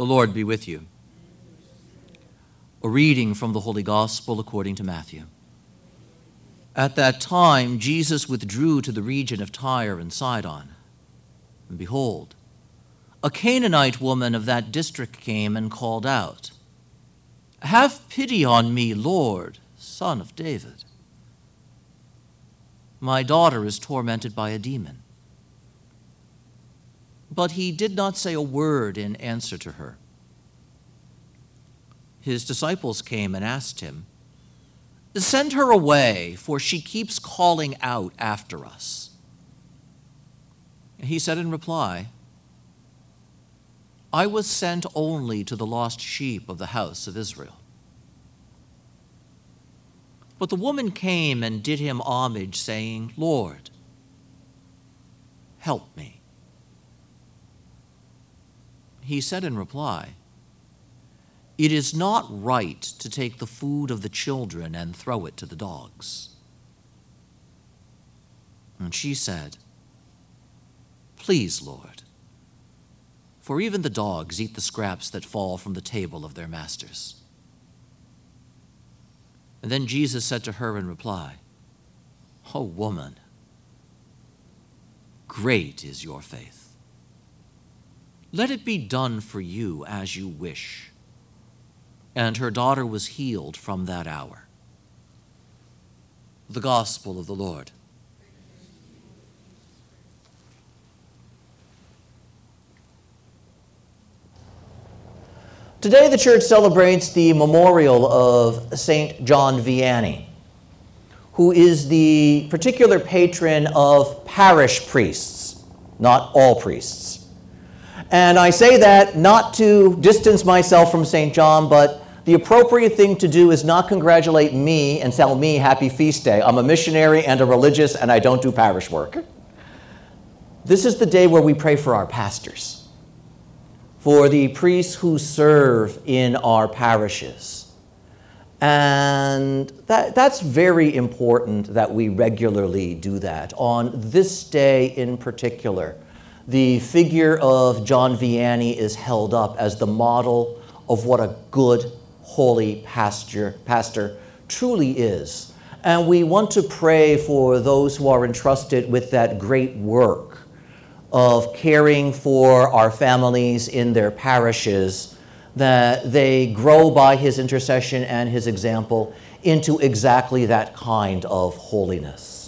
The Lord be with you. A reading from the Holy Gospel according to Matthew. At that time, Jesus withdrew to the region of Tyre and Sidon. And behold, a Canaanite woman of that district came and called out, Have pity on me, Lord, son of David. My daughter is tormented by a demon. But he did not say a word in answer to her. His disciples came and asked him, Send her away, for she keeps calling out after us. He said in reply, I was sent only to the lost sheep of the house of Israel. But the woman came and did him homage, saying, Lord, help me. He said in reply, It is not right to take the food of the children and throw it to the dogs. And she said, Please, Lord, for even the dogs eat the scraps that fall from the table of their masters. And then Jesus said to her in reply, O oh, woman, great is your faith. Let it be done for you as you wish. And her daughter was healed from that hour. The Gospel of the Lord. Today, the church celebrates the memorial of St. John Vianney, who is the particular patron of parish priests, not all priests. And I say that not to distance myself from St. John, but the appropriate thing to do is not congratulate me and tell me happy feast day. I'm a missionary and a religious, and I don't do parish work. This is the day where we pray for our pastors for the priests who serve in our parishes. And that, that's very important that we regularly do that. On this day in particular, the figure of John Vianney is held up as the model of what a good, holy pastor, pastor truly is. And we want to pray for those who are entrusted with that great work of caring for our families in their parishes, that they grow by his intercession and his example into exactly that kind of holiness.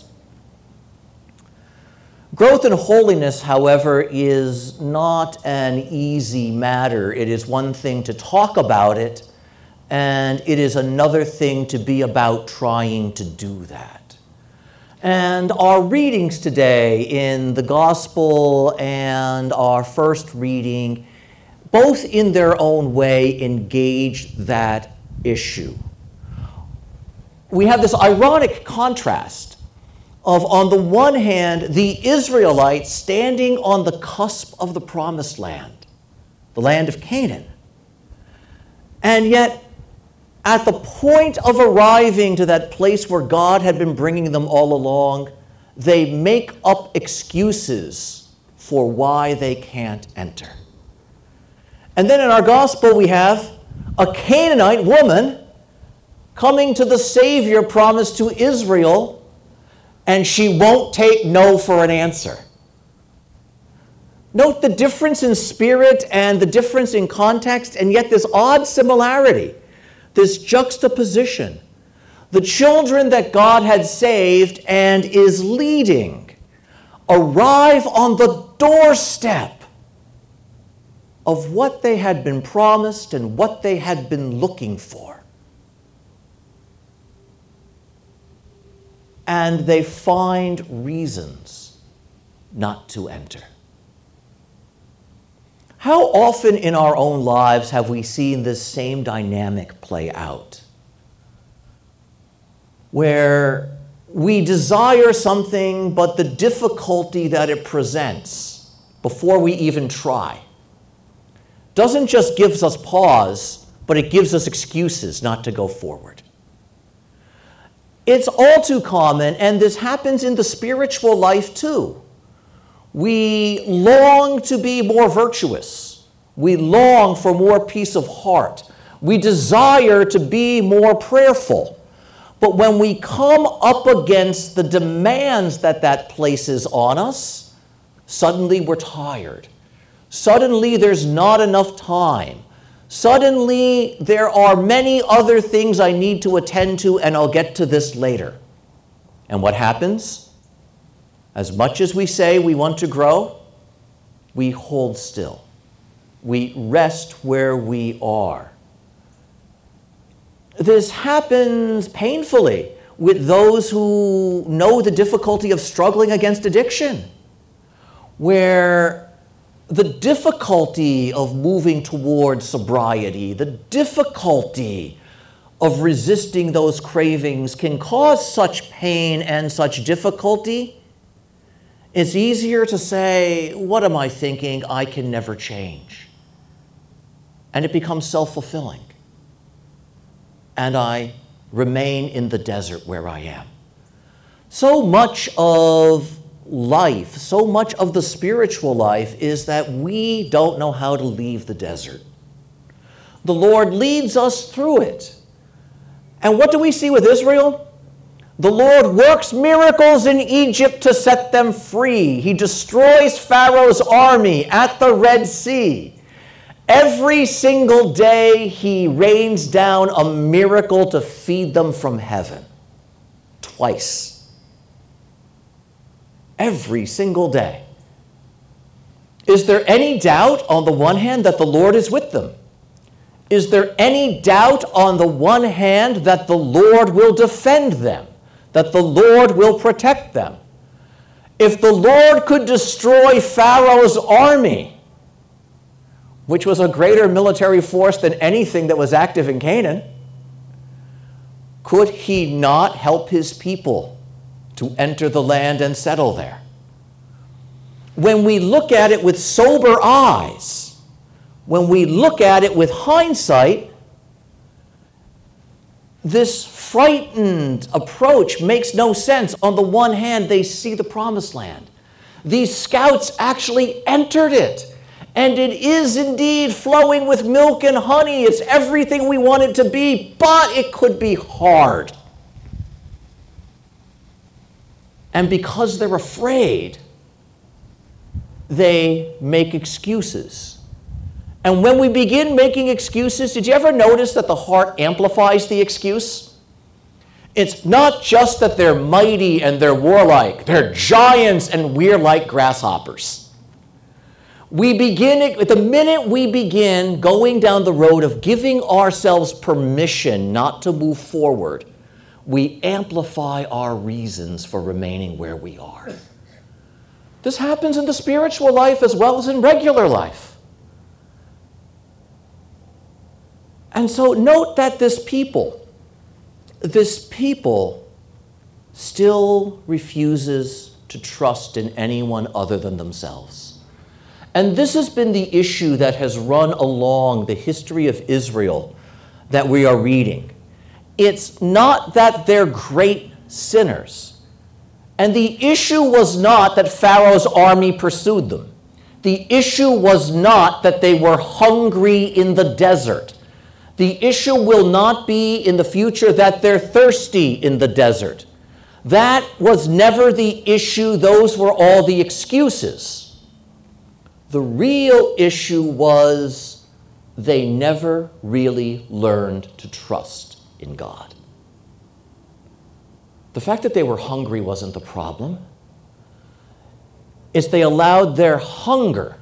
Growth in holiness, however, is not an easy matter. It is one thing to talk about it, and it is another thing to be about trying to do that. And our readings today in the Gospel and our first reading, both in their own way, engage that issue. We have this ironic contrast of, on the one hand, the Israelites standing on the cusp of the promised land, the land of Canaan. And yet, at the point of arriving to that place where God had been bringing them all along, they make up excuses for why they can't enter. And then in our gospel, we have a Canaanite woman coming to the Savior promised to Israel, and she won't take no for an answer. Note the difference in spirit and the difference in context, and yet this odd similarity this juxtaposition. The children that God had saved and is leading arrive on the doorstep of what they had been promised and what they had been looking for. And they find reasons not to enter. How often in our own lives have we seen this same dynamic play out? Where we desire something, but the difficulty that it presents before we even try doesn't just gives us pause, but it gives us excuses not to go forward. It's all too common, and this happens in the spiritual life too we long to be more virtuous, We long for more peace of heart. We desire to be more prayerful. But when we come up against the demands that that places on us, suddenly we're tired. Suddenly there's not enough time. Suddenly there are many other things I need to attend to, and I'll get to this later. And what happens? As much as we say we want to grow, we hold still. We rest where we are. This happens painfully with those who know the difficulty of struggling against addiction, where the difficulty of moving toward sobriety, the difficulty of resisting those cravings can cause such pain and such difficulty. It's easier to say, What am I thinking? I can never change. And it becomes self fulfilling and I remain in the desert where I am. So much of life, so much of the spiritual life is that we don't know how to leave the desert. The Lord leads us through it. And what do we see with Israel? The Lord works miracles in Egypt to set them free. He destroys Pharaoh's army at the Red Sea. Every single day, he rains down a miracle to feed them from heaven. Twice. Every single day. Is there any doubt, on the one hand, that the Lord is with them? Is there any doubt, on the one hand, that the Lord will defend them, that the Lord will protect them? If the Lord could destroy Pharaoh's army, which was a greater military force than anything that was active in Canaan, could he not help his people to enter the land and settle there? When we look at it with sober eyes, when we look at it with hindsight, this frightened approach makes no sense. On the one hand, they see the promised land. These scouts actually entered it. And it is indeed flowing with milk and honey. It's everything we want it to be, but it could be hard. And because they're afraid, they make excuses. And when we begin making excuses, did you ever notice that the heart amplifies the excuse? It's not just that they're mighty and they're warlike, they're giants and we're like grasshoppers we begin, at the minute we begin going down the road of giving ourselves permission not to move forward, we amplify our reasons for remaining where we are. This happens in the spiritual life as well as in regular life. And so note that this people, this people still refuses to trust in anyone other than themselves. And this has been the issue that has run along the history of Israel that we are reading. It's not that they're great sinners. And the issue was not that Pharaoh's army pursued them. The issue was not that they were hungry in the desert. The issue will not be in the future that they're thirsty in the desert. That was never the issue, those were all the excuses. The real issue was they never really learned to trust in God. The fact that they were hungry wasn't the problem. It's they allowed their hunger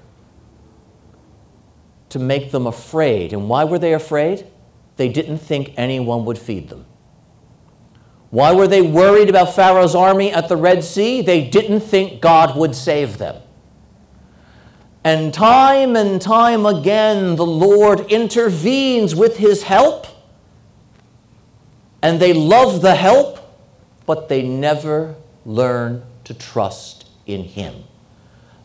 to make them afraid. And why were they afraid? They didn't think anyone would feed them. Why were they worried about Pharaoh's army at the Red Sea? They didn't think God would save them. And time and time again, the Lord intervenes with his help. And they love the help, but they never learn to trust in him.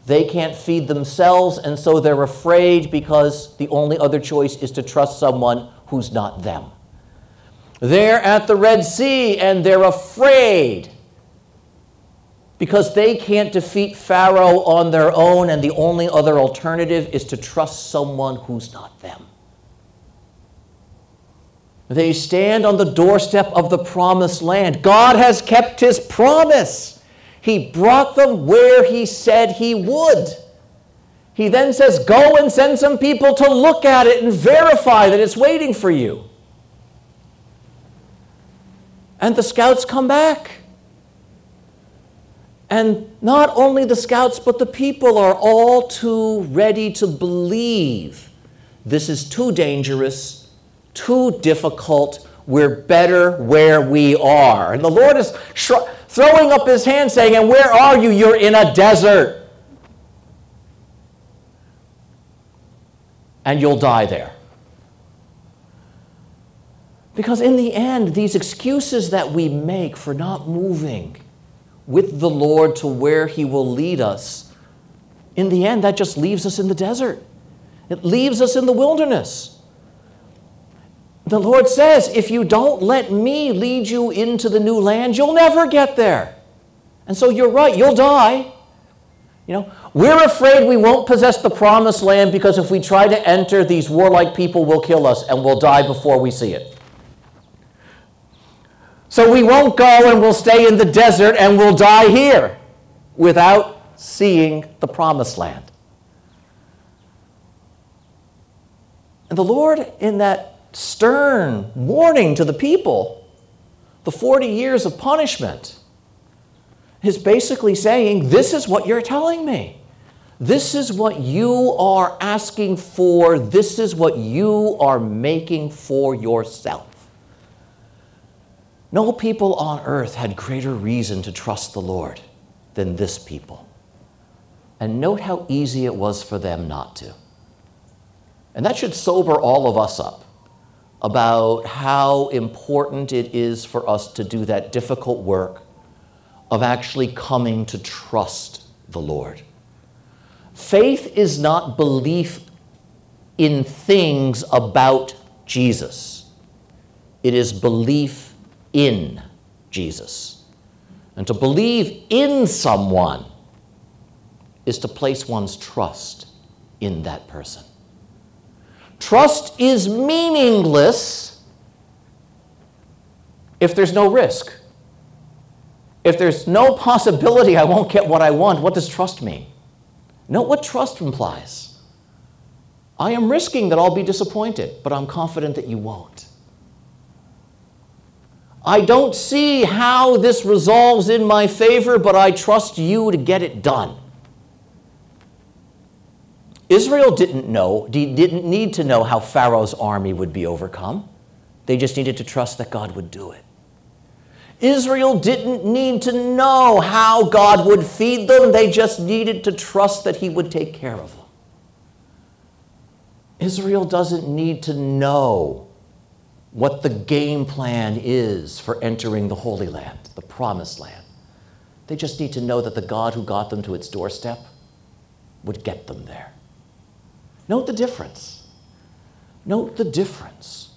They can't feed themselves, and so they're afraid because the only other choice is to trust someone who's not them. They're at the Red Sea and they're afraid because they can't defeat Pharaoh on their own, and the only other alternative is to trust someone who's not them. They stand on the doorstep of the promised land. God has kept his promise. He brought them where he said he would. He then says, Go and send some people to look at it and verify that it's waiting for you. And the scouts come back. And not only the scouts, but the people are all too ready to believe this is too dangerous, too difficult. We're better where we are. And the Lord is throwing up his hand saying, And where are you? You're in a desert. And you'll die there. Because in the end, these excuses that we make for not moving with the Lord to where He will lead us, in the end, that just leaves us in the desert. It leaves us in the wilderness. The Lord says, if you don't let me lead you into the new land, you'll never get there. And so you're right, you'll die. You know, we're afraid we won't possess the promised land because if we try to enter, these warlike people will kill us and we'll die before we see it. So we won't go and we'll stay in the desert and we'll die here without seeing the promised land. And the Lord, in that stern warning to the people, the 40 years of punishment, is basically saying, This is what you're telling me. This is what you are asking for. This is what you are making for yourself. No people on earth had greater reason to trust the Lord than this people. And note how easy it was for them not to. And that should sober all of us up about how important it is for us to do that difficult work of actually coming to trust the Lord. Faith is not belief in things about Jesus, it is belief in Jesus. And to believe in someone is to place one's trust in that person. Trust is meaningless if there's no risk. If there's no possibility I won't get what I want, what does trust mean? Note what trust implies. I am risking that I'll be disappointed, but I'm confident that you won't. I don't see how this resolves in my favor, but I trust you to get it done. Israel didn't know, didn't need to know how Pharaoh's army would be overcome. They just needed to trust that God would do it. Israel didn't need to know how God would feed them, they just needed to trust that He would take care of them. Israel doesn't need to know what the game plan is for entering the Holy Land, the Promised Land. They just need to know that the God who got them to its doorstep would get them there. Note the difference. Note the difference.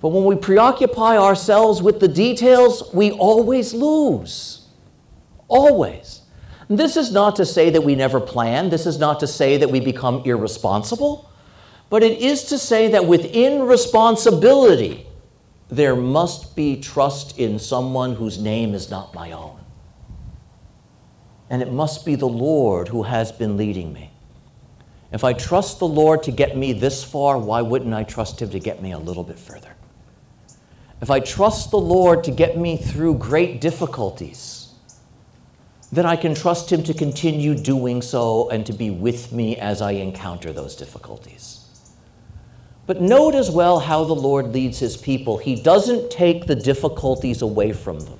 But when we preoccupy ourselves with the details, we always lose. Always. And this is not to say that we never plan. This is not to say that we become irresponsible. But it is to say that within responsibility, there must be trust in someone whose name is not my own. And it must be the Lord who has been leading me. If I trust the Lord to get me this far, why wouldn't I trust Him to get me a little bit further? If I trust the Lord to get me through great difficulties, then I can trust Him to continue doing so and to be with me as I encounter those difficulties. But note as well how the Lord leads his people. He doesn't take the difficulties away from them.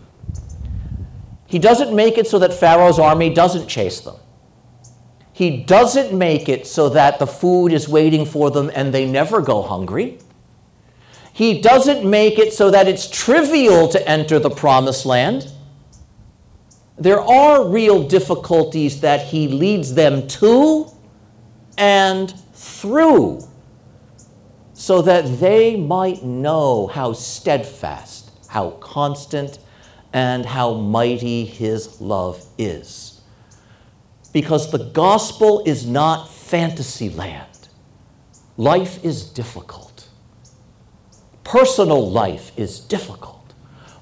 He doesn't make it so that Pharaoh's army doesn't chase them. He doesn't make it so that the food is waiting for them and they never go hungry. He doesn't make it so that it's trivial to enter the promised land. There are real difficulties that he leads them to and through so that they might know how steadfast, how constant, and how mighty his love is. Because the gospel is not fantasy land. Life is difficult. Personal life is difficult.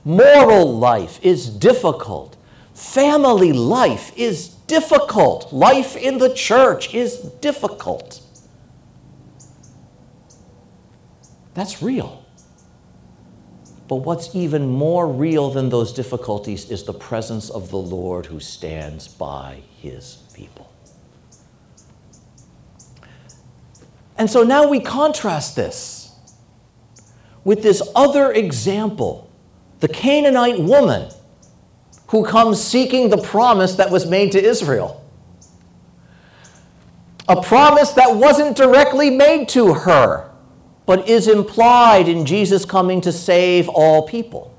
Moral life is difficult. Family life is difficult. Life in the church is difficult. That's real. But what's even more real than those difficulties is the presence of the Lord who stands by his people. And so now we contrast this with this other example the Canaanite woman who comes seeking the promise that was made to Israel. A promise that wasn't directly made to her but is implied in Jesus coming to save all people.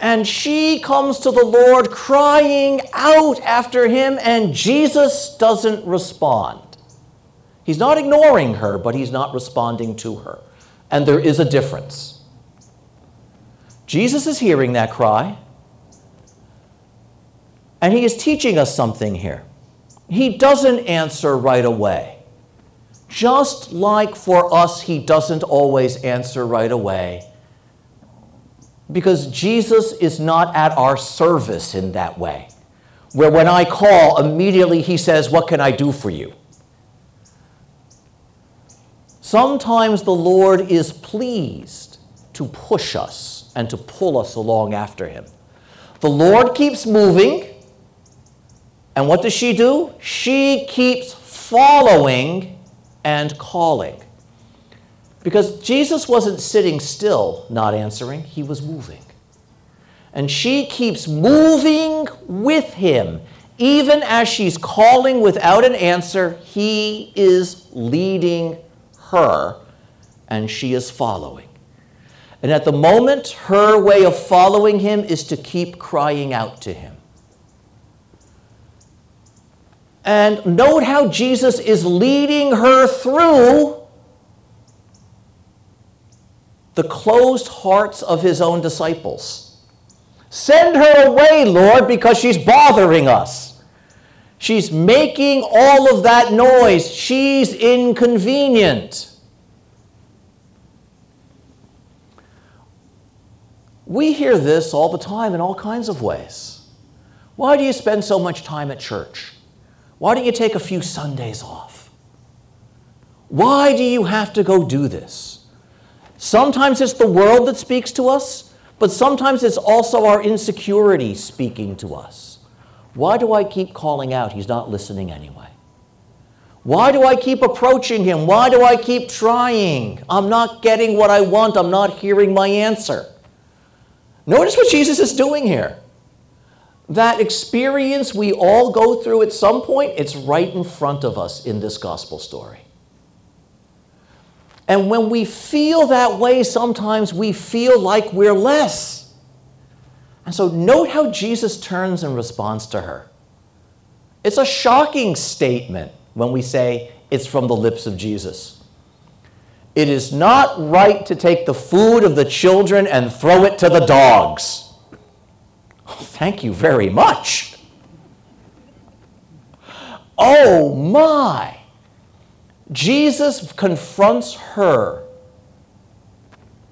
And she comes to the Lord crying out after him, and Jesus doesn't respond. He's not ignoring her, but he's not responding to her. And there is a difference. Jesus is hearing that cry, and he is teaching us something here. He doesn't answer right away. Just like for us, he doesn't always answer right away. Because Jesus is not at our service in that way, where when I call, immediately he says, What can I do for you? Sometimes the Lord is pleased to push us and to pull us along after him. The Lord keeps moving, and what does she do? She keeps following and calling. Because Jesus wasn't sitting still, not answering, he was moving. And she keeps moving with him. Even as she's calling without an answer, he is leading her and she is following. And at the moment, her way of following him is to keep crying out to him. And note how Jesus is leading her through the closed hearts of his own disciples. Send her away, Lord, because she's bothering us. She's making all of that noise. She's inconvenient. We hear this all the time in all kinds of ways. Why do you spend so much time at church? Why don't you take a few Sundays off? Why do you have to go do this? Sometimes it's the world that speaks to us, but sometimes it's also our insecurity speaking to us. Why do I keep calling out? He's not listening anyway. Why do I keep approaching him? Why do I keep trying? I'm not getting what I want. I'm not hearing my answer. Notice what Jesus is doing here that experience we all go through at some point, it's right in front of us in this gospel story. And when we feel that way, sometimes we feel like we're less. And so, note how Jesus turns and responds to her. It's a shocking statement when we say it's from the lips of Jesus. It is not right to take the food of the children and throw it to the dogs. Thank you very much. Oh my. Jesus confronts her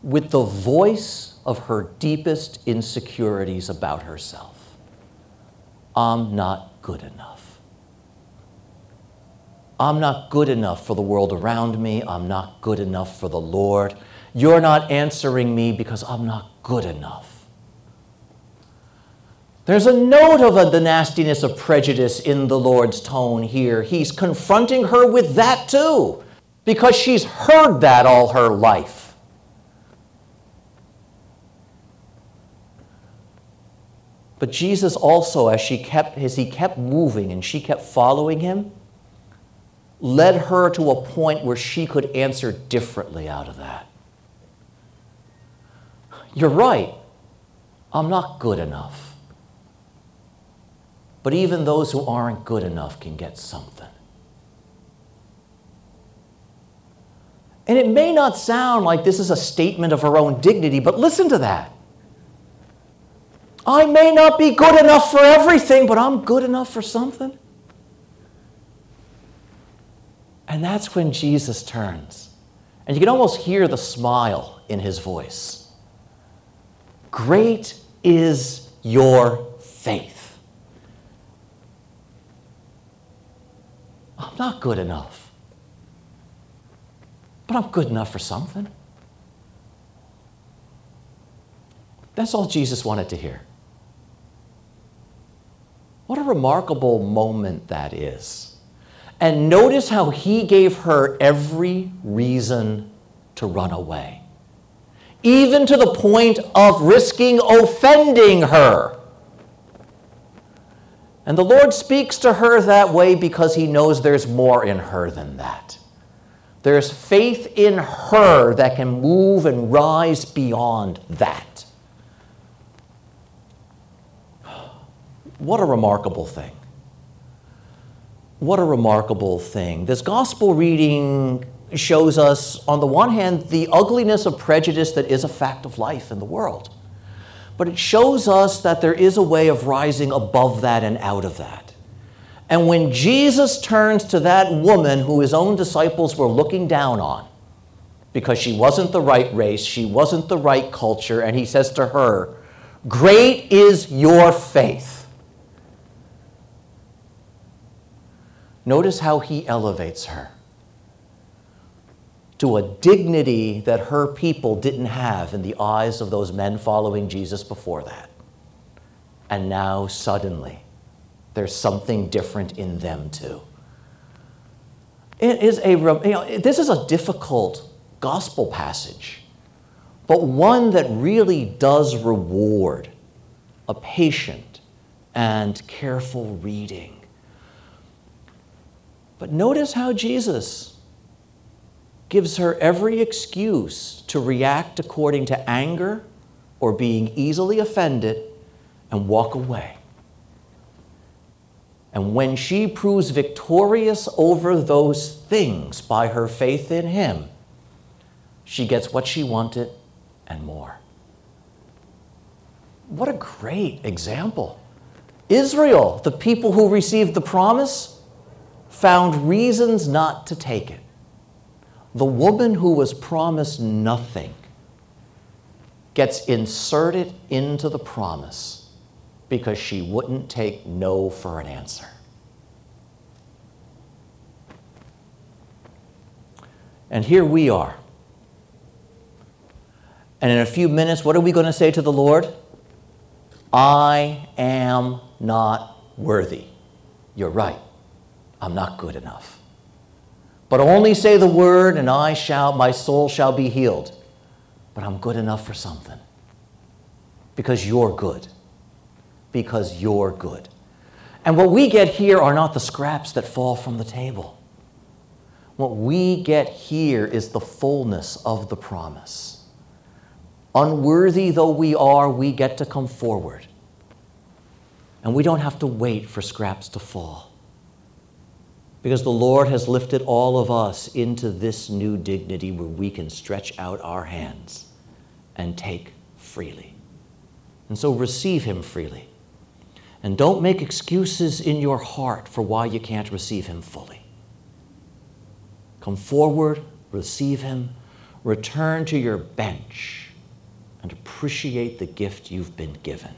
with the voice of her deepest insecurities about herself. I'm not good enough. I'm not good enough for the world around me. I'm not good enough for the Lord. You're not answering me because I'm not good enough. There's a note of a, the nastiness of prejudice in the Lord's tone here. He's confronting her with that too, because she's heard that all her life. But Jesus also, as, she kept, as he kept moving and she kept following him, led her to a point where she could answer differently out of that. You're right. I'm not good enough. But even those who aren't good enough can get something. And it may not sound like this is a statement of her own dignity, but listen to that. I may not be good enough for everything, but I'm good enough for something. And that's when Jesus turns. And you can almost hear the smile in his voice. Great is your faith. Not good enough, but I'm good enough for something. That's all Jesus wanted to hear. What a remarkable moment that is. And notice how he gave her every reason to run away, even to the point of risking offending her. And the Lord speaks to her that way because he knows there's more in her than that. There's faith in her that can move and rise beyond that. What a remarkable thing. What a remarkable thing. This gospel reading shows us, on the one hand, the ugliness of prejudice that is a fact of life in the world. But it shows us that there is a way of rising above that and out of that. And when Jesus turns to that woman who his own disciples were looking down on, because she wasn't the right race, she wasn't the right culture, and he says to her, Great is your faith. Notice how he elevates her to a dignity that her people didn't have in the eyes of those men following Jesus before that. And now, suddenly, there's something different in them too. It is a, you know, this is a difficult gospel passage, but one that really does reward a patient and careful reading. But notice how Jesus gives her every excuse to react according to anger or being easily offended and walk away. And when she proves victorious over those things by her faith in Him, she gets what she wanted and more. What a great example. Israel, the people who received the promise, found reasons not to take it. The woman who was promised nothing gets inserted into the promise because she wouldn't take no for an answer. And here we are. And in a few minutes, what are we going to say to the Lord? I am not worthy. You're right. I'm not good enough. But only say the word, and I shall, my soul shall be healed. But I'm good enough for something. Because you're good. Because you're good. And what we get here are not the scraps that fall from the table. What we get here is the fullness of the promise. Unworthy though we are, we get to come forward. And we don't have to wait for scraps to fall because the Lord has lifted all of us into this new dignity where we can stretch out our hands and take freely. And so receive Him freely. And don't make excuses in your heart for why you can't receive Him fully. Come forward, receive Him, return to your bench, and appreciate the gift you've been given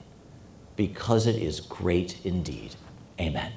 because it is great indeed. Amen.